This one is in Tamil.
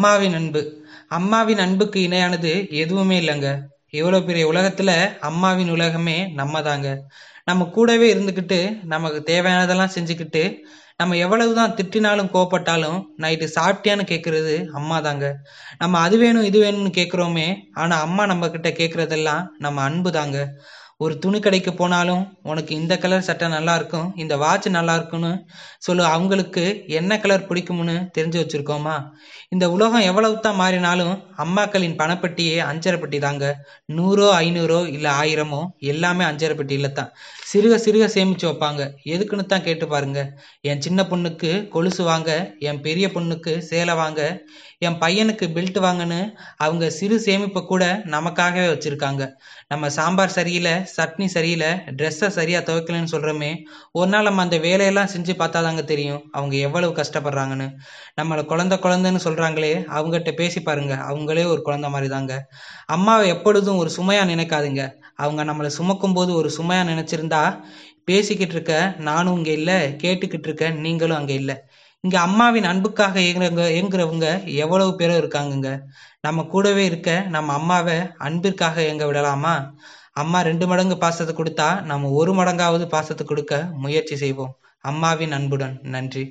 அம்மாவின் அன்பு. அம்மாவின் அன்புக்கு இணையானது எதுவுமே இல்லைங்க. இவ்வளோ பெரிய உலகத்துல அம்மாவின் உலகமே நம்ம தாங்க நம்ம கூடவே இருந்துக்கிட்டு நமக்கு தேவையானதெல்லாம் செஞ்சுக்கிட்டு நம்ம எவ்வளவு தான் திட்டினாலும் கோபப்பட்டாலும் நைட்டு சாப்பிட்டியான்னு கேட்கறது அம்மா தாங்க நம்ம அது வேணும் இது வேணும்னு கேட்குறோமே ஆனால் அம்மா நம்ம கிட்ட நம்ம அன்பு தாங்க ஒரு துணி கடைக்கு போனாலும் உனக்கு இந்த கலர் சட்டை நல்லா இருக்கும் இந்த வாட்ச் நல்லா இருக்கும்னு சொல்லு அவங்களுக்கு என்ன கலர் பிடிக்கும்னு தெரிஞ்சு வச்சிருக்கோமா? இந்த உலகம் எவ்வளவு தான் மாறினாலும் அம்மாக்களின் பணப்பட்டியே அஞ்சரைப்பட்டி தாங்க. நூறோ ஐநூறோ இல்லை ஆயிரமோ எல்லாமே அஞ்சரைப்பட்டியில் தான். சிறுக சிறுக சேமிச்சு வைப்பாங்க. எதுக்குன்னு தான் கேட்டு பாருங்க. என் சின்ன பொண்ணுக்கு கொலுசு வாங்க என் பெரிய பொண்ணுக்கு சேலை வாங்க என் பையனுக்கு பெல்ட் வாங்கன்னு அவங்க சிறு சேமிப்பை கூட நமக்காகவே வச்சிருக்காங்க. நம்ம சாம்பார் சரியில்லை சட்னி சரியில்லை ட்ரெஸ்ஸை சரியா துவைக்கலன்னு சொல்றோமே ஒரு நாள் நம்ம அந்த வேலையெல்லாம் செஞ்சு பார்த்தாதாங்க தெரியும் அவங்க எவ்வளவு கஷ்டப்படுறாங்கன்னு. நம்மளை குழந்த குழந்தைன்னு சொல்றாங்களே அவங்ககிட்ட பேசி பாருங்க அவங்களே ஒரு குழந்தை மாதிரி தாங்க அம்மாவை எப்பொழுதும் ஒரு சுமையா நினைக்காதுங்க. அவங்க நம்மளை சுமக்கும் போது ஒரு சுமையா நினைச்சிருந்தா பேசிக்கிட்டு இருக்க நானும் இங்க இல்லை கேட்டுக்கிட்டு இருக்க நீங்களும் அங்க இல்லை. இங்க அம்மாவின் அன்புக்காக ஏங்குறவங்க ஏங்குறவங்க எவ்வளவு பேரும் இருக்காங்கங்க. நம்ம கூடவே இருக்க நம்ம அம்மாவை அன்பிற்காக ஏங்க விடலாமா? அம்மா ரெண்டு மடங்கு பாசத்தை கொடுத்தா நம்ம ஒரு மடங்காவது பாசத்தை கொடுக்க முயற்சி செய்வோம். அம்மாவின் அன்புடன் நன்றி.